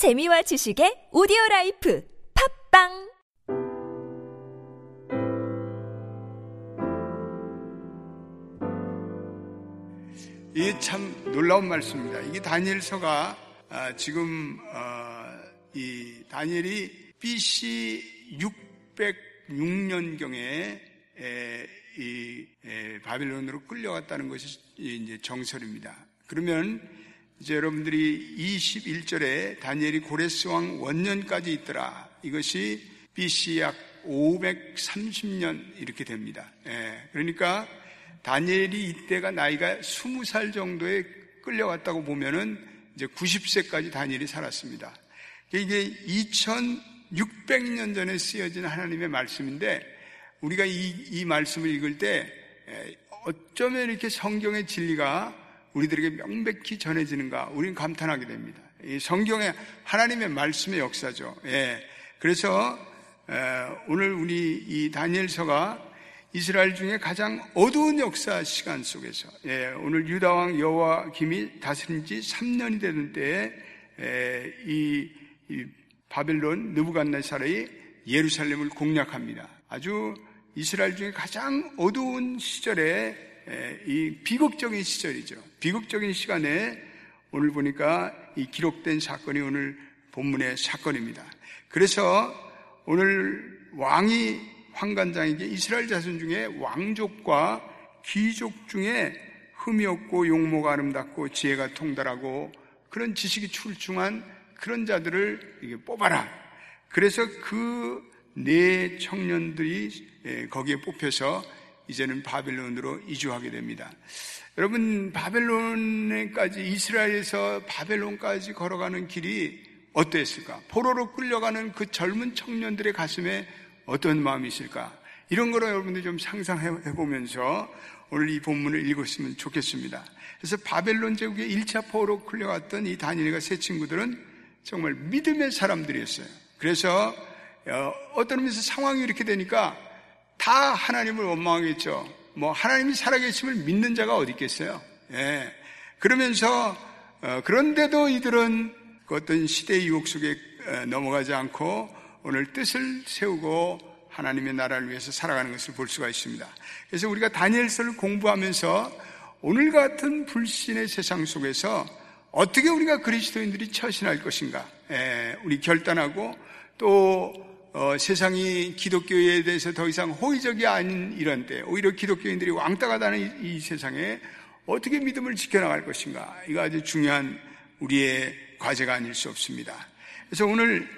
재미와 지식의 오디오 라이프 팟빵 이게 참 놀라운 말씀입니다. 이게 다니엘서가 아, 지금 어, 이 다니엘이 BC 606년경에 이 바빌론으로 끌려갔다는 것이 이제 정설입니다. 그러면 이제 여러분들이 21절에 다니엘이 고레스 왕 원년까지 있더라. 이것이 BC 약 530년 이렇게 됩니다. 예, 그러니까 다니엘이 이때가 나이가 20살 정도에 끌려갔다고 보면은 이제 90세까지 다니엘이 살았습니다. 이게 2600년 전에 쓰여진 하나님의 말씀인데 우리가 이, 이 말씀을 읽을 때 어쩌면 이렇게 성경의 진리가 우리들에게 명백히 전해지는가 우리는 감탄하게 됩니다. 이 성경의 하나님의 말씀의 역사죠. 예. 그래서 오늘 우리 이 다니엘서가 이스라엘 중에 가장 어두운 역사 시간 속에서 예, 오늘 유다 왕 여호와김이 다스린 지 3년이 되는 때에 예, 이, 이 바벨론 느부갓네살이 예루살렘을 공략합니다. 아주 이스라엘 중에 가장 어두운 시절에 예, 이 비극적인 시절이죠. 비극적인 시간에 오늘 보니까 이 기록된 사건이 오늘 본문의 사건입니다. 그래서 오늘 왕이 황관장에게 이스라엘 자손 중에 왕족과 귀족 중에 흠이 없고 용모가 아름답고 지혜가 통달하고 그런 지식이 출중한 그런 자들을 뽑아라. 그래서 그 네 청년들이 예, 거기에 뽑혀서 이제는 바벨론으로 이주하게 됩니다. 여러분, 바벨론까지, 이스라엘에서 바벨론까지 걸어가는 길이 어땠을까? 포로로 끌려가는 그 젊은 청년들의 가슴에 어떤 마음이 있을까? 이런 거를 여러분들이 좀 상상해 보면서 오늘 이 본문을 읽었으면 좋겠습니다. 그래서 바벨론 제국의 1차 포로 끌려갔던 이 다니엘과 세 친구들은 정말 믿음의 사람들이었어요. 그래서 어, 어떤 의미에서 상황이 이렇게 되니까 다 하나님을 원망하겠죠. 뭐 하나님이 살아계심을 믿는 자가 어디 있겠어요? 예. 그러면서 어, 그런데도 이들은 그 어떤 시대의 유혹 속에 어, 넘어가지 않고 오늘 뜻을 세우고 하나님의 나라를 위해서 살아가는 것을 볼 수가 있습니다. 그래서 우리가 다니엘서를 공부하면서 오늘 같은 불신의 세상 속에서 어떻게 우리가 그리스도인들이 처신할 것인가, 에, 우리 결단하고 또 어, 세상이 기독교에 대해서 더 이상 호의적이 아닌 이런 때 오히려 기독교인들이 왕따가 다는 이, 이 세상에 어떻게 믿음을 지켜나갈 것인가 이거 아주 중요한 우리의 과제가 아닐 수 없습니다. 그래서 오늘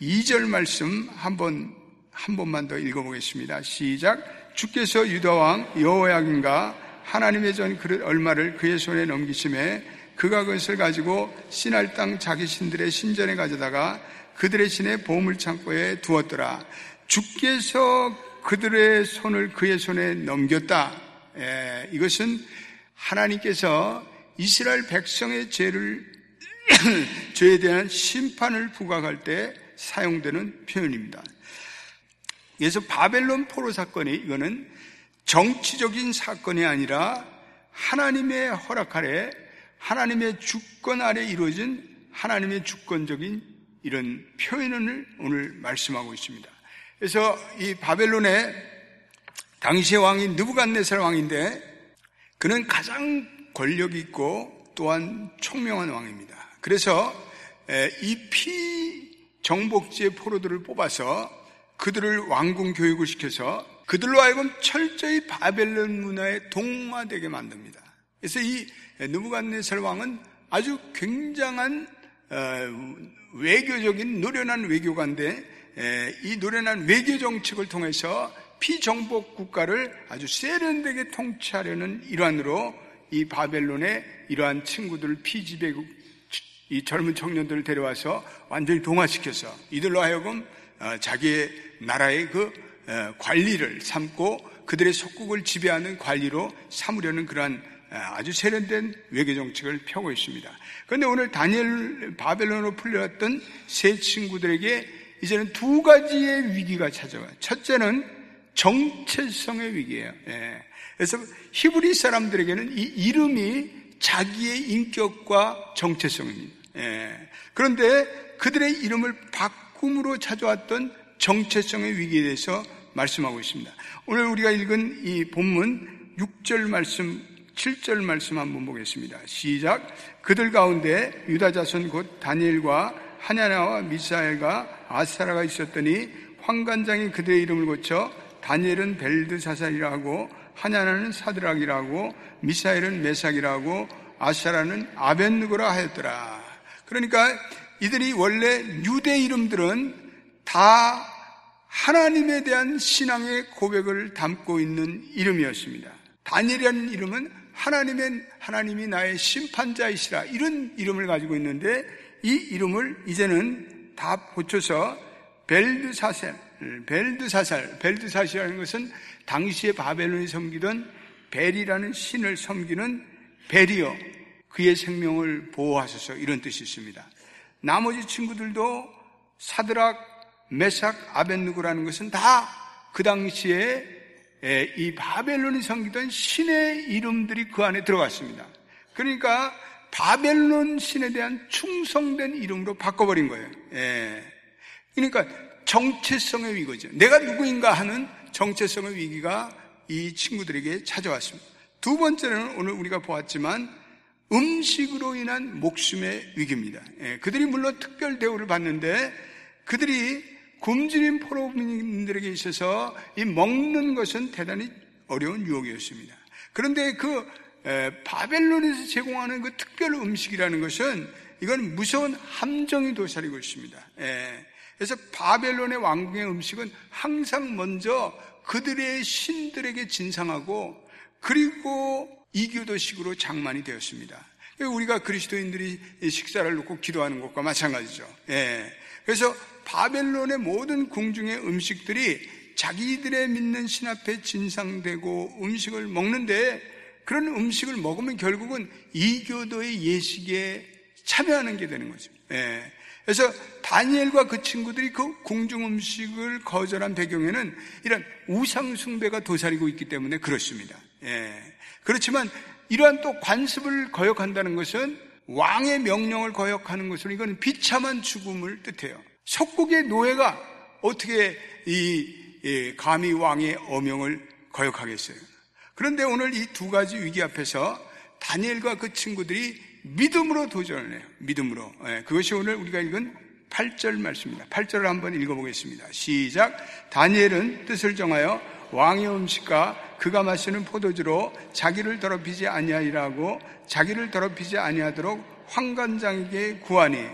2절 말씀 한번 한 번만 더 읽어보겠습니다. 시작. 주께서 유다 왕 여호야긴가 하나님의 전 그릇 얼마를 그의 손에 넘기심에 그가 그것을 가지고 신할 땅 자기 신들의 신전에 가져다가 그들의 신의 보물 창고에 두었더라. 주께서 그들의 손을 그의 손에 넘겼다. 에, 이것은 하나님께서 이스라엘 백성의 죄를 죄에 대한 심판을 부각할 때 사용되는 표현입니다. 그래서 바벨론 포로 사건이 이거는 정치적인 사건이 아니라 하나님의 허락 아래 하나님의 주권 아래 이루어진 하나님의 주권적인 이런 표현을 오늘 말씀하고 있습니다. 그래서 이 바벨론의 당시의 왕이 느부갓네살 왕인데 그는 가장 권력 있고 또한 총명한 왕입니다. 그래서 이 피 정복지의 포로들을 뽑아서 그들을 왕궁 교육을 시켜서 그들로 하여금 철저히 바벨론 문화에 동화되게 만듭니다. 그래서 이 느부갓네살 왕은 아주 굉장한 어, 외교적인 노련한 외교관인데 이 노련한 외교 정책을 통해서 피정복 국가를 아주 세련되게 통치하려는 일환으로 이 바벨론의 이러한 친구들을 피지배국 이 젊은 청년들을 데려와서 완전히 동화시켜서 이들로 하여금 어, 자기의 나라의 그 어, 관리를 삼고 그들의 속국을 지배하는 관리로 삼으려는 그러한 어, 아주 세련된 외교 정책을 펴고 있습니다. 그런데 오늘 다니엘 바벨론으로 풀려왔던 세 친구들에게 이제는 두 가지의 위기가 찾아와요. 첫째는 정체성의 위기예요. 예. 그래서 히브리 사람들에게는 이 이름이 자기의 인격과 정체성입니다. 예. 그런데 그들의 이름을 바꿈으로 찾아왔던 정체성의 위기에 대해서 말씀하고 있습니다. 오늘 우리가 읽은 이 본문 6절 말씀, 7절 말씀 한번 보겠습니다. 시작. 그들 가운데 유다 자손 곧 다니엘과 하냐나와 미사엘과 아사라가 있었더니 황관장이 그들의 이름을 고쳐 다니엘은 벨드사살이라고 하냐나는 사드락이라고 미사엘은 메삭이라고 아사라는 아벤누고라 하였더라. 그러니까 이들이 원래 유대 이름들은 다 하나님에 대한 신앙의 고백을 담고 있는 이름이었습니다. 다니엘이라는 이름은 하나님의 하나님이 나의 심판자이시라. 이런 이름을 가지고 있는데 이 이름을 이제는 다 고쳐서 벨드사셀, 벨드사살, 벨드사시라는 것은 당시에 바벨론이 섬기던 벨이라는 신을 섬기는 벨이요. 그의 생명을 보호하소서. 이런 뜻이 있습니다. 나머지 친구들도 사드락, 메삭, 아벤누고라는 것은 다 그 당시에 이 바벨론이 섬기던 신의 이름들이 그 안에 들어갔습니다. 그러니까 바벨론 신에 대한 충성된 이름으로 바꿔버린 거예요. 예. 그러니까 정체성의 위기죠. 내가 누구인가 하는 정체성의 위기가 이 친구들에게 찾아왔습니다. 두 번째는 오늘 우리가 보았지만 음식으로 인한 목숨의 위기입니다. 예. 그들이 물론 특별 대우를 받는데 그들이 굶주린 포로민들에게 있어서 이 먹는 것은 대단히 어려운 유혹이었습니다. 그런데 그 바벨론에서 제공하는 그 특별 음식이라는 것은 이건 무서운 함정이 도사리고 있습니다. 그래서 바벨론의 왕궁의 음식은 항상 먼저 그들의 신들에게 진상하고 그리고 이교도식으로 장만이 되었습니다. 우리가 그리스도인들이 식사를 놓고 기도하는 것과 마찬가지죠. 그래서 바벨론의 모든 궁중의 음식들이 자기들의 믿는 신 앞에 진상되고 음식을 먹는데 그런 음식을 먹으면 결국은 이교도의 예식에 참여하는 게 되는 거죠. 예. 그래서 다니엘과 그 친구들이 그 궁중 음식을 거절한 배경에는 이런 우상숭배가 도사리고 있기 때문에 그렇습니다. 예. 그렇지만 이러한 또 관습을 거역한다는 것은 왕의 명령을 거역하는 것으로 이건 비참한 죽음을 뜻해요. 석국의 노예가 어떻게 이 감히 왕의 어명을 거역하겠어요? 그런데 오늘 이 두 가지 위기 앞에서 다니엘과 그 친구들이 믿음으로 도전을 해요. 믿음으로. 예, 그것이 오늘 우리가 읽은 8절 말씀입니다. 8절을 한번 읽어보겠습니다. 시작. 다니엘은 뜻을 정하여 왕의 음식과 그가 마시는 포도주로 자기를 더럽히지 아니하리라고 자기를 더럽히지 아니하도록 황관장에게 구하니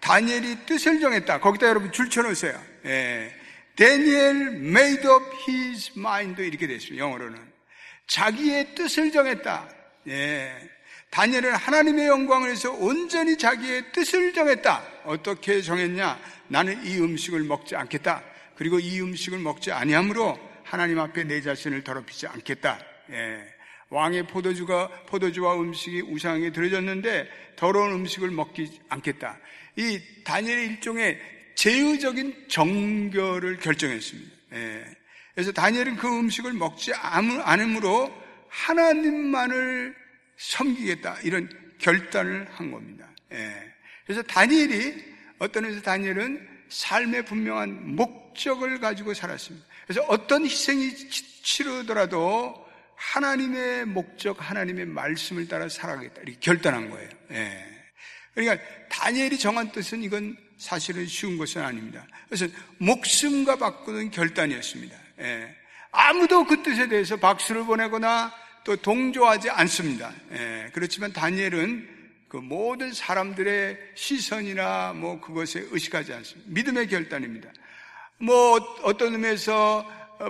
다니엘이 뜻을 정했다. 거기다 여러분 줄 쳐놓으세요. 예. Daniel made up his mind 이렇게 됐습니다. 영어로는 자기의 뜻을 정했다. 예. 다니엘은 하나님의 영광을 위해서 온전히 자기의 뜻을 정했다. 어떻게 정했냐? 나는 이 음식을 먹지 않겠다. 그리고 이 음식을 먹지 아니함으로 하나님 앞에 내 자신을 더럽히지 않겠다. 예. 왕의 포도주가 포도주와 음식이 우상에 들어졌는데 더러운 음식을 먹지 않겠다. 이 다니엘의 일종의 제의적인 정결을 결정했습니다. 예. 그래서 다니엘은 그 음식을 먹지 않으므로 하나님만을 섬기겠다 이런 결단을 한 겁니다. 예. 그래서 다니엘이 어떤 의미에서 다니엘은 삶의 분명한 목적을 가지고 살았습니다. 그래서 어떤 희생이 치르더라도 하나님의 목적, 하나님의 말씀을 따라 살아가겠다 이렇게 결단한 거예요. 예. 그러니까 다니엘이 정한 뜻은 이건 사실은 쉬운 것은 아닙니다. 그래서 목숨과 바꾸는 결단이었습니다. 예. 아무도 그 뜻에 대해서 박수를 보내거나 또 동조하지 않습니다. 예. 그렇지만 다니엘은 그 모든 사람들의 시선이나 뭐 그것에 의식하지 않습니다. 믿음의 결단입니다. 뭐 어떤 의미에서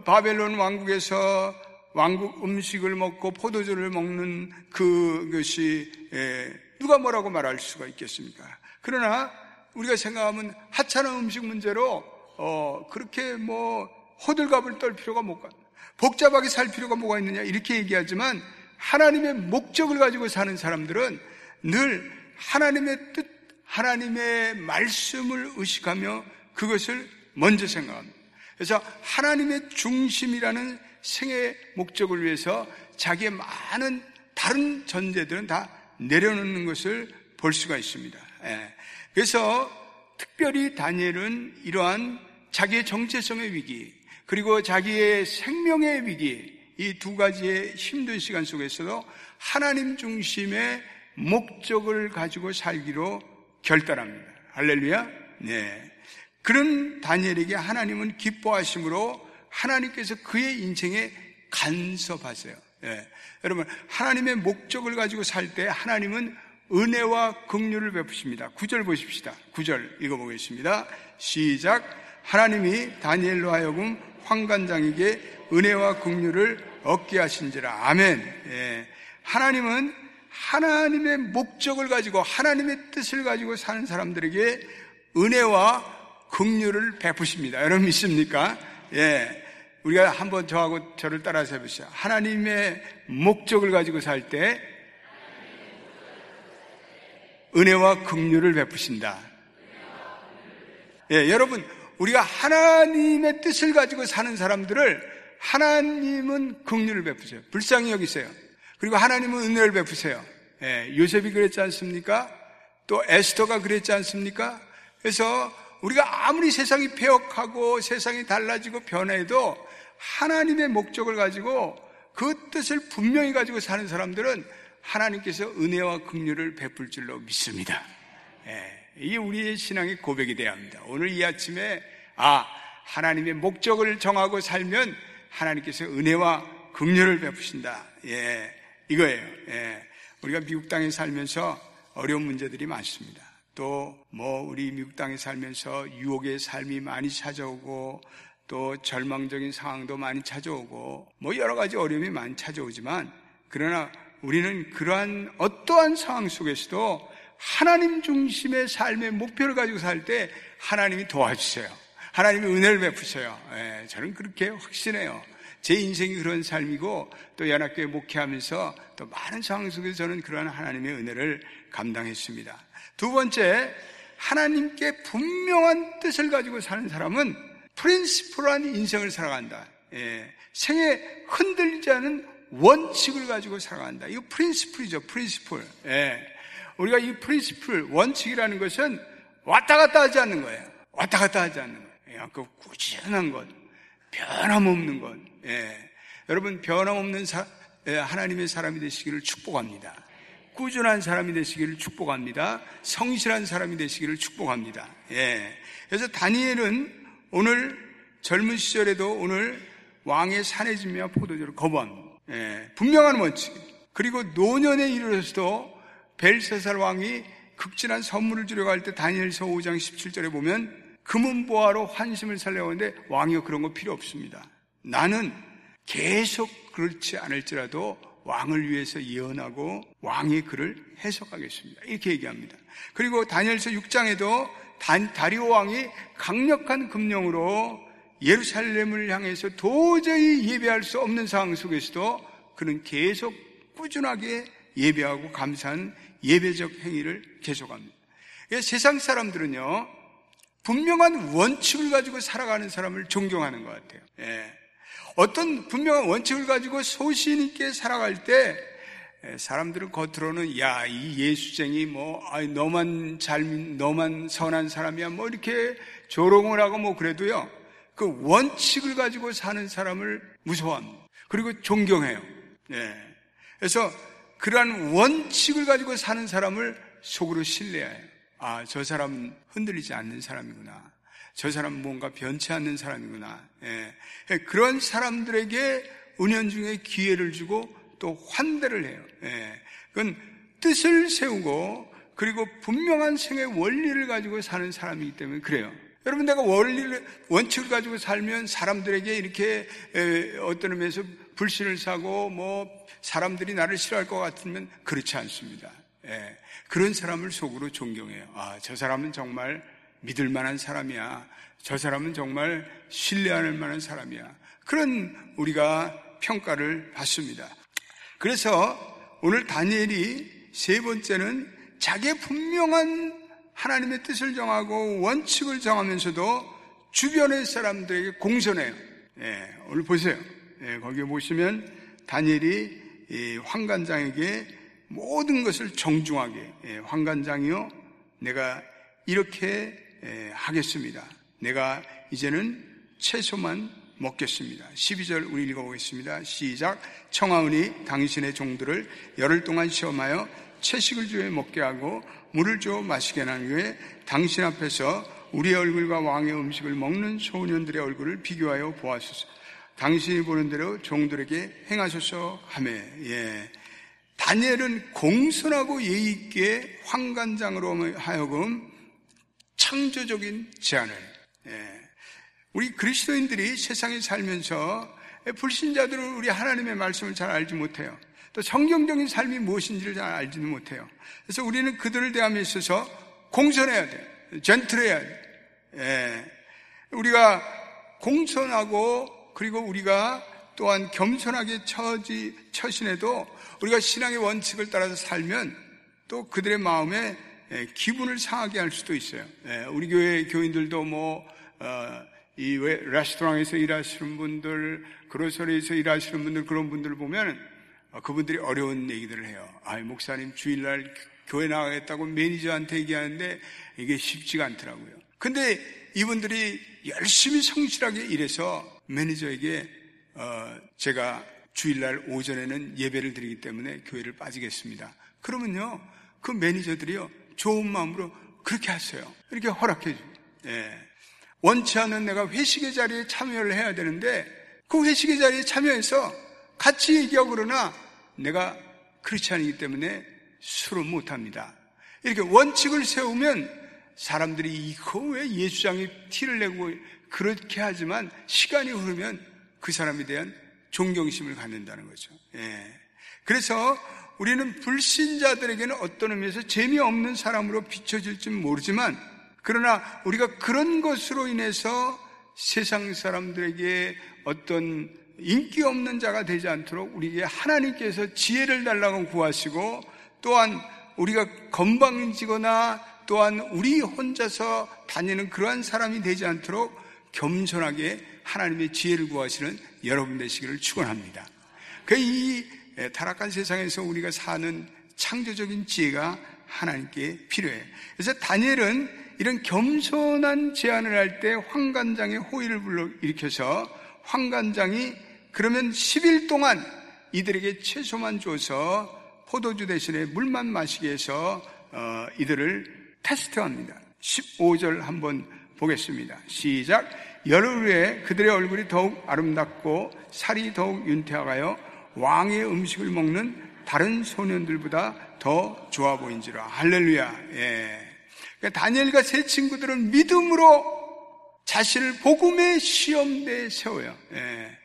바벨론 왕국에서 왕국 음식을 먹고 포도주를 먹는 그것이 예, 누가 뭐라고 말할 수가 있겠습니까? 그러나 우리가 생각하면 하찮은 음식 문제로 어, 그렇게 뭐 호들갑을 떨 필요가 뭐가 복잡하게 살 필요가 뭐가 있느냐 이렇게 얘기하지만 하나님의 목적을 가지고 사는 사람들은 늘 하나님의 뜻, 하나님의 말씀을 의식하며 그것을 먼저 생각합니다. 그래서 하나님의 중심이라는 생의 목적을 위해서 자기의 많은 다른 전제들은 다 내려놓는 것을 볼 수가 있습니다. 예. 그래서 특별히 다니엘은 이러한 자기의 정체성의 위기, 그리고 자기의 생명의 위기, 이 두 가지의 힘든 시간 속에서도 하나님 중심의 목적을 가지고 살기로 결단합니다. 할렐루야? 네. 그런 다니엘에게 하나님은 기뻐하심으로 하나님께서 그의 인생에 간섭하세요. 예. 여러분, 하나님의 목적을 가지고 살 때 하나님은 은혜와 긍휼을 베푸십니다. 구절 보십시다. 구절 읽어보겠습니다. 시작. 하나님이 다니엘로 하여금 황관장에게 은혜와 긍휼을 얻게 하신지라. 아멘. 예. 하나님은 하나님의 목적을 가지고 하나님의 뜻을 가지고 사는 사람들에게 은혜와 긍휼을 베푸십니다. 여러분 믿습니까? 예. 우리가 한번 저하고 저를 따라서 해보시죠. 하나님의 목적을 가지고 살 때 은혜와 긍휼을 베푸신다. 예, 여러분, 우리가 하나님의 뜻을 가지고 사는 사람들을 하나님은 긍휼을 베푸세요. 불쌍히 여기세요. 그리고 하나님은 은혜를 베푸세요. 예, 요셉이 그랬지 않습니까? 또 에스더가 그랬지 않습니까? 그래서 우리가 아무리 세상이 폐역하고 세상이 달라지고 변해도 하나님의 목적을 가지고 그 뜻을 분명히 가지고 사는 사람들은 하나님께서 은혜와 긍휼을 베풀 줄로 믿습니다. 예, 이게 우리의 신앙의 고백이 되어야 합니다. 오늘 이 아침에 아 하나님의 목적을 정하고 살면 하나님께서 은혜와 긍휼을 베푸신다. 예, 이거예요. 예, 우리가 미국 땅에 살면서 어려운 문제들이 많습니다. 또 뭐 우리 미국 땅에 살면서 유혹의 삶이 많이 찾아오고 또 절망적인 상황도 많이 찾아오고 뭐 여러 가지 어려움이 많이 찾아오지만 그러나 우리는 그러한 어떠한 상황 속에서도 하나님 중심의 삶의 목표를 가지고 살 때 하나님이 도와주세요. 하나님이 은혜를 베푸셔요. 예, 저는 그렇게 확신해요. 제 인생이 그런 삶이고 또 연합교회 목회하면서 또 많은 상황 속에서 저는 그러한 하나님의 은혜를 감당했습니다. 두 번째, 하나님께 분명한 뜻을 가지고 사는 사람은 프린시플한 인생을 살아간다. 예, 생에 흔들리지 않은 원칙을 가지고 살아간다. 이거 프린시플이죠, 프린시플. 예, 우리가 이 프린시플, 원칙이라는 것은 왔다 갔다 하지 않는 거예요. 왔다 갔다 하지 않는 거예요. 예, 그 꾸준한 것, 변함없는 것. 예, 여러분, 변함없는 사, 예, 하나님의 사람이 되시기를 축복합니다. 꾸준한 사람이 되시기를 축복합니다. 성실한 사람이 되시기를 축복합니다. 예. 그래서 다니엘은 오늘 젊은 시절에도 오늘 왕의 산해지며 포도주를 거부합니다. 예. 분명한 원칙. 그리고 노년에 이르러서도 벨세살 왕이 극진한 선물을 주려고 할 때 다니엘서 5장 17절에 보면 금은보화로 환심을 살려오는데 왕이요 그런 거 필요 없습니다. 나는 계속 그렇지 않을지라도 왕을 위해서 예언하고 왕의 글을 해석하겠습니다. 이렇게 얘기합니다. 그리고 다니엘서 6장에도 다리오 왕이 강력한 금령으로 예루살렘을 향해서 도저히 예배할 수 없는 상황 속에서도 그는 계속 꾸준하게 예배하고 감사한 예배적 행위를 계속합니다. 세상 사람들은요, 분명한 원칙을 가지고 살아가는 사람을 존경하는 것 같아요. 예. 어떤 분명한 원칙을 가지고 소신 있게 살아갈 때 사람들은 겉으로는 야 이 예수쟁이 뭐 아이 너만 잘 너만 선한 사람이야 뭐 이렇게 조롱을 하고 뭐 그래도요 그 원칙을 가지고 사는 사람을 무서워합니다. 그리고 존경해요. 네. 그래서 그러한 원칙을 가지고 사는 사람을 속으로 신뢰해요. 아, 저 사람은 흔들리지 않는 사람이구나. 저 사람은 뭔가 변치 않는 사람이구나. 예. 예. 그런 사람들에게 은연 중에 기회를 주고 또 환대를 해요. 예. 그건 뜻을 세우고 그리고 분명한 생의 원리를 가지고 사는 사람이기 때문에 그래요. 여러분 내가 원리를 원칙을 가지고 살면 사람들에게 이렇게 어떤 의미에서 불신을 사고 뭐 사람들이 나를 싫어할 것 같으면 그렇지 않습니다. 예. 그런 사람을 속으로 존경해요. 아, 저 사람은 정말 믿을 만한 사람이야. 저 사람은 정말 신뢰할 만한 사람이야. 그런 우리가 평가를 받습니다. 그래서 오늘 다니엘이 세 번째는 자기의 분명한 하나님의 뜻을 정하고 원칙을 정하면서도 주변의 사람들에게 공손해요. 예, 오늘 보세요. 예, 거기에 보시면 다니엘이 황관장에게 모든 것을 정중하게 예, 황관장이요 내가 이렇게 하겠습니다. 내가 이제는 채소만 먹겠습니다. 12절 우리 읽어보겠습니다. 시작. 청하오니 당신의 종들을 열흘 동안 시험하여 채식을 주에 먹게 하고 물을 줘 마시게 한 후에 당신 앞에서 우리의 얼굴과 왕의 음식을 먹는 소년들의 얼굴을 비교하여 보았소서. 당신이 보는 대로 종들에게 행하소서 하매 예. 다니엘은 공손하고 예의 있게 황관장으로 하여금 창조적인 제안을 예. 우리 그리스도인들이 세상에 살면서 불신자들은 우리 하나님의 말씀을 잘 알지 못해요. 또 성경적인 삶이 무엇인지를 잘 알지는 못해요. 그래서 우리는 그들을 대함에 있어서 공손해야 돼. 젠틀해야 돼. 예. 우리가 공손하고 그리고 우리가 또한 겸손하게 처지, 처신해도 우리가 신앙의 원칙을 따라서 살면 또 그들의 마음에 예, 기분을 상하게 할 수도 있어요. 예, 우리 교회 교인들도 뭐, 어, 이 레스토랑에서 일하시는 분들, 그로서리에서 일하시는 분들, 그런 분들을 보면 어, 그분들이 어려운 얘기들을 해요. 아, 목사님 주일날 교회 나가겠다고 매니저한테 얘기하는데 이게 쉽지가 않더라고요. 근데 이분들이 열심히 성실하게 일해서 매니저에게 어, 제가 주일날 오전에는 예배를 드리기 때문에 교회를 빠지겠습니다. 그러면요, 그 매니저들이요, 좋은 마음으로 그렇게 하세요. 이렇게 허락해 줘요. 예. 원치 않는 내가 회식의 자리에 참여를 해야 되는데 그 회식의 자리에 참여해서 같이 얘기하고 그러나 내가 그렇지 않기 때문에 술은 못합니다. 이렇게 원칙을 세우면 사람들이 이거 왜 예수장이 티를 내고 그렇게 하지만 시간이 흐르면 그 사람에 대한 존경심을 갖는다는 거죠. 예. 그래서 우리는 불신자들에게는 어떤 의미에서 재미없는 사람으로 비춰질지 모르지만 그러나 우리가 그런 것으로 인해서 세상 사람들에게 어떤 인기 없는 자가 되지 않도록 우리에게 하나님께서 지혜를 달라고 구하시고 또한 우리가 건방지거나 또한 우리 혼자서 다니는 그러한 사람이 되지 않도록 겸손하게 하나님의 지혜를 구하시는 여러분 되시기를 축원합니다. 그 이 타락한 세상에서 우리가 사는 창조적인 지혜가 하나님께 필요해요. 그래서 다니엘은 이런 겸손한 제안을 할 때 황관장의 호의를 불러 일으켜서 황관장이 그러면 10일 동안 이들에게 채소만 줘서 포도주 대신에 물만 마시게 해서 어, 이들을 테스트합니다. 15절 한번 보겠습니다. 시작. 열흘 후에 그들의 얼굴이 더욱 아름답고 살이 더욱 윤택하여 왕의 음식을 먹는 다른 소년들보다 더 좋아 보인지라. 할렐루야. 예. 그러니까 다니엘과 세 친구들은 믿음으로 자신을 복음의 시험대에 세워요. 예.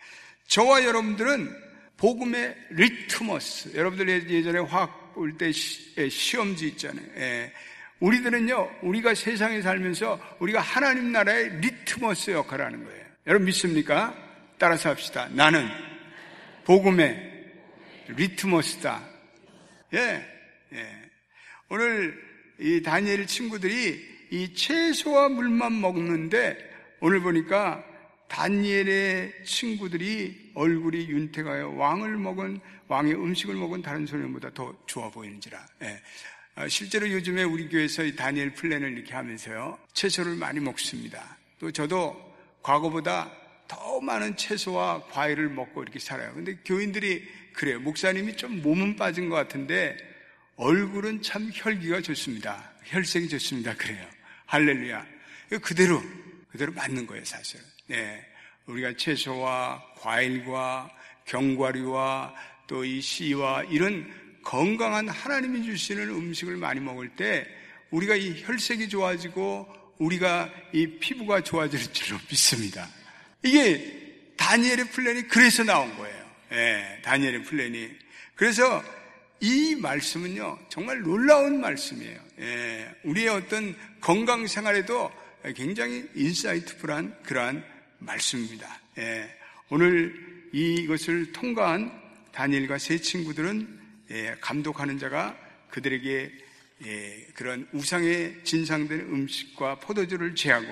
저와 여러분들은 복음의 리트머스. 여러분들 예전에 화학 볼때 예, 시험지 있잖아요. 예. 우리들은요, 우리가 세상에 살면서 우리가 하나님 나라의 리트머스 역할을 하는 거예요. 여러분 믿습니까? 따라서 합시다. 나는 복음의 리트머스다. 예, 예. 오늘 이 다니엘 친구들이 이 채소와 물만 먹는데 오늘 보니까 다니엘의 친구들이 얼굴이 윤택하여 왕을 먹은 왕의 음식을 먹은 다른 소년보다 더 좋아 보이는지라. 예. 아, 실제로 요즘에 우리 교회에서 이 다니엘 플랜을 이렇게 하면서요 채소를 많이 먹습니다. 또 저도 과거보다 더 많은 채소와 과일을 먹고 이렇게 살아요. 근데 교인들이 그래요. 목사님이 좀 몸은 빠진 것 같은데 얼굴은 참 혈기가 좋습니다. 혈색이 좋습니다. 그래요. 할렐루야. 그대로, 그대로 맞는 거예요, 사실. 네. 우리가 채소와 과일과 견과류와 또 이 씨와 이런 건강한 하나님이 주시는 음식을 많이 먹을 때 우리가 이 혈색이 좋아지고 우리가 이 피부가 좋아질 줄로 믿습니다. 이게 다니엘의 플랜이 그래서 나온 거예요. 예, 다니엘의 플랜이. 그래서 이 말씀은요, 정말 놀라운 말씀이에요. 예, 우리의 어떤 건강 생활에도 굉장히 인사이트풀한 그러한 말씀입니다. 예, 오늘 이것을 통과한 다니엘과 세 친구들은 예, 감독하는 자가 그들에게 예, 그런 우상에 진상된 음식과 포도주를 제하고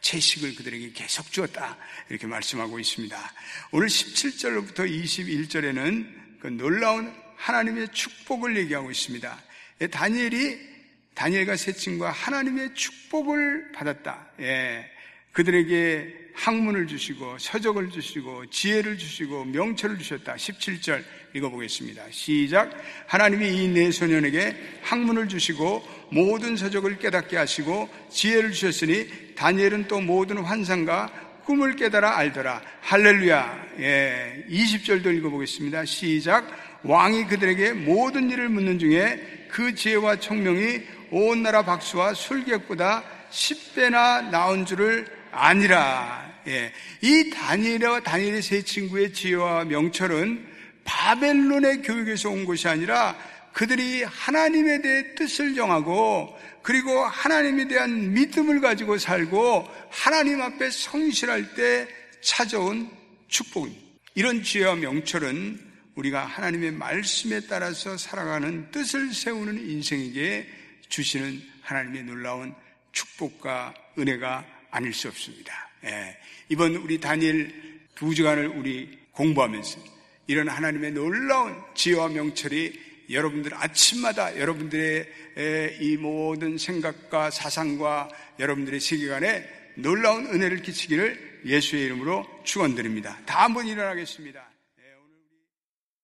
채식을 그들에게 계속 주었다. 이렇게 말씀하고 있습니다. 오늘 17절부터 21절에는 그 놀라운 하나님의 축복을 얘기하고 있습니다. 예, 다니엘이 다니엘과 세 친구가 하나님의 축복을 받았다. 예. 그들에게 학문을 주시고 서적을 주시고 지혜를 주시고 명철을 주셨다. 17절 읽어보겠습니다. 시작. 하나님이 이 네 소년에게 학문을 주시고 모든 서적을 깨닫게 하시고 지혜를 주셨으니 다니엘은 또 모든 환상과 꿈을 깨달아 알더라. 할렐루야. 예. 20절도 읽어보겠습니다. 시작. 왕이 그들에게 모든 일을 묻는 중에 그 지혜와 총명이 온 나라 박수와 술객보다 10배나 나온 줄을 아니라. 예. 이 다니엘과 다니엘의 세 친구의 지혜와 명철은 바벨론의 교육에서 온 것이 아니라 그들이 하나님에 대해 뜻을 정하고 그리고 하나님에 대한 믿음을 가지고 살고 하나님 앞에 성실할 때 찾아온 축복입니다. 이런 지혜와 명철은 우리가 하나님의 말씀에 따라서 살아가는 뜻을 세우는 인생에게 주시는 하나님의 놀라운 축복과 은혜가 아닐 수 없습니다. 예. 이번 우리 다니엘 두 주간을 우리 공부하면서 이런 하나님의 놀라운 지혜와 명철이 여러분들 아침마다 여러분들의 이 모든 생각과 사상과 여러분들의 세계관에 놀라운 은혜를 끼치기를 예수의 이름으로 축원드립니다. 다 한번 일어나겠습니다.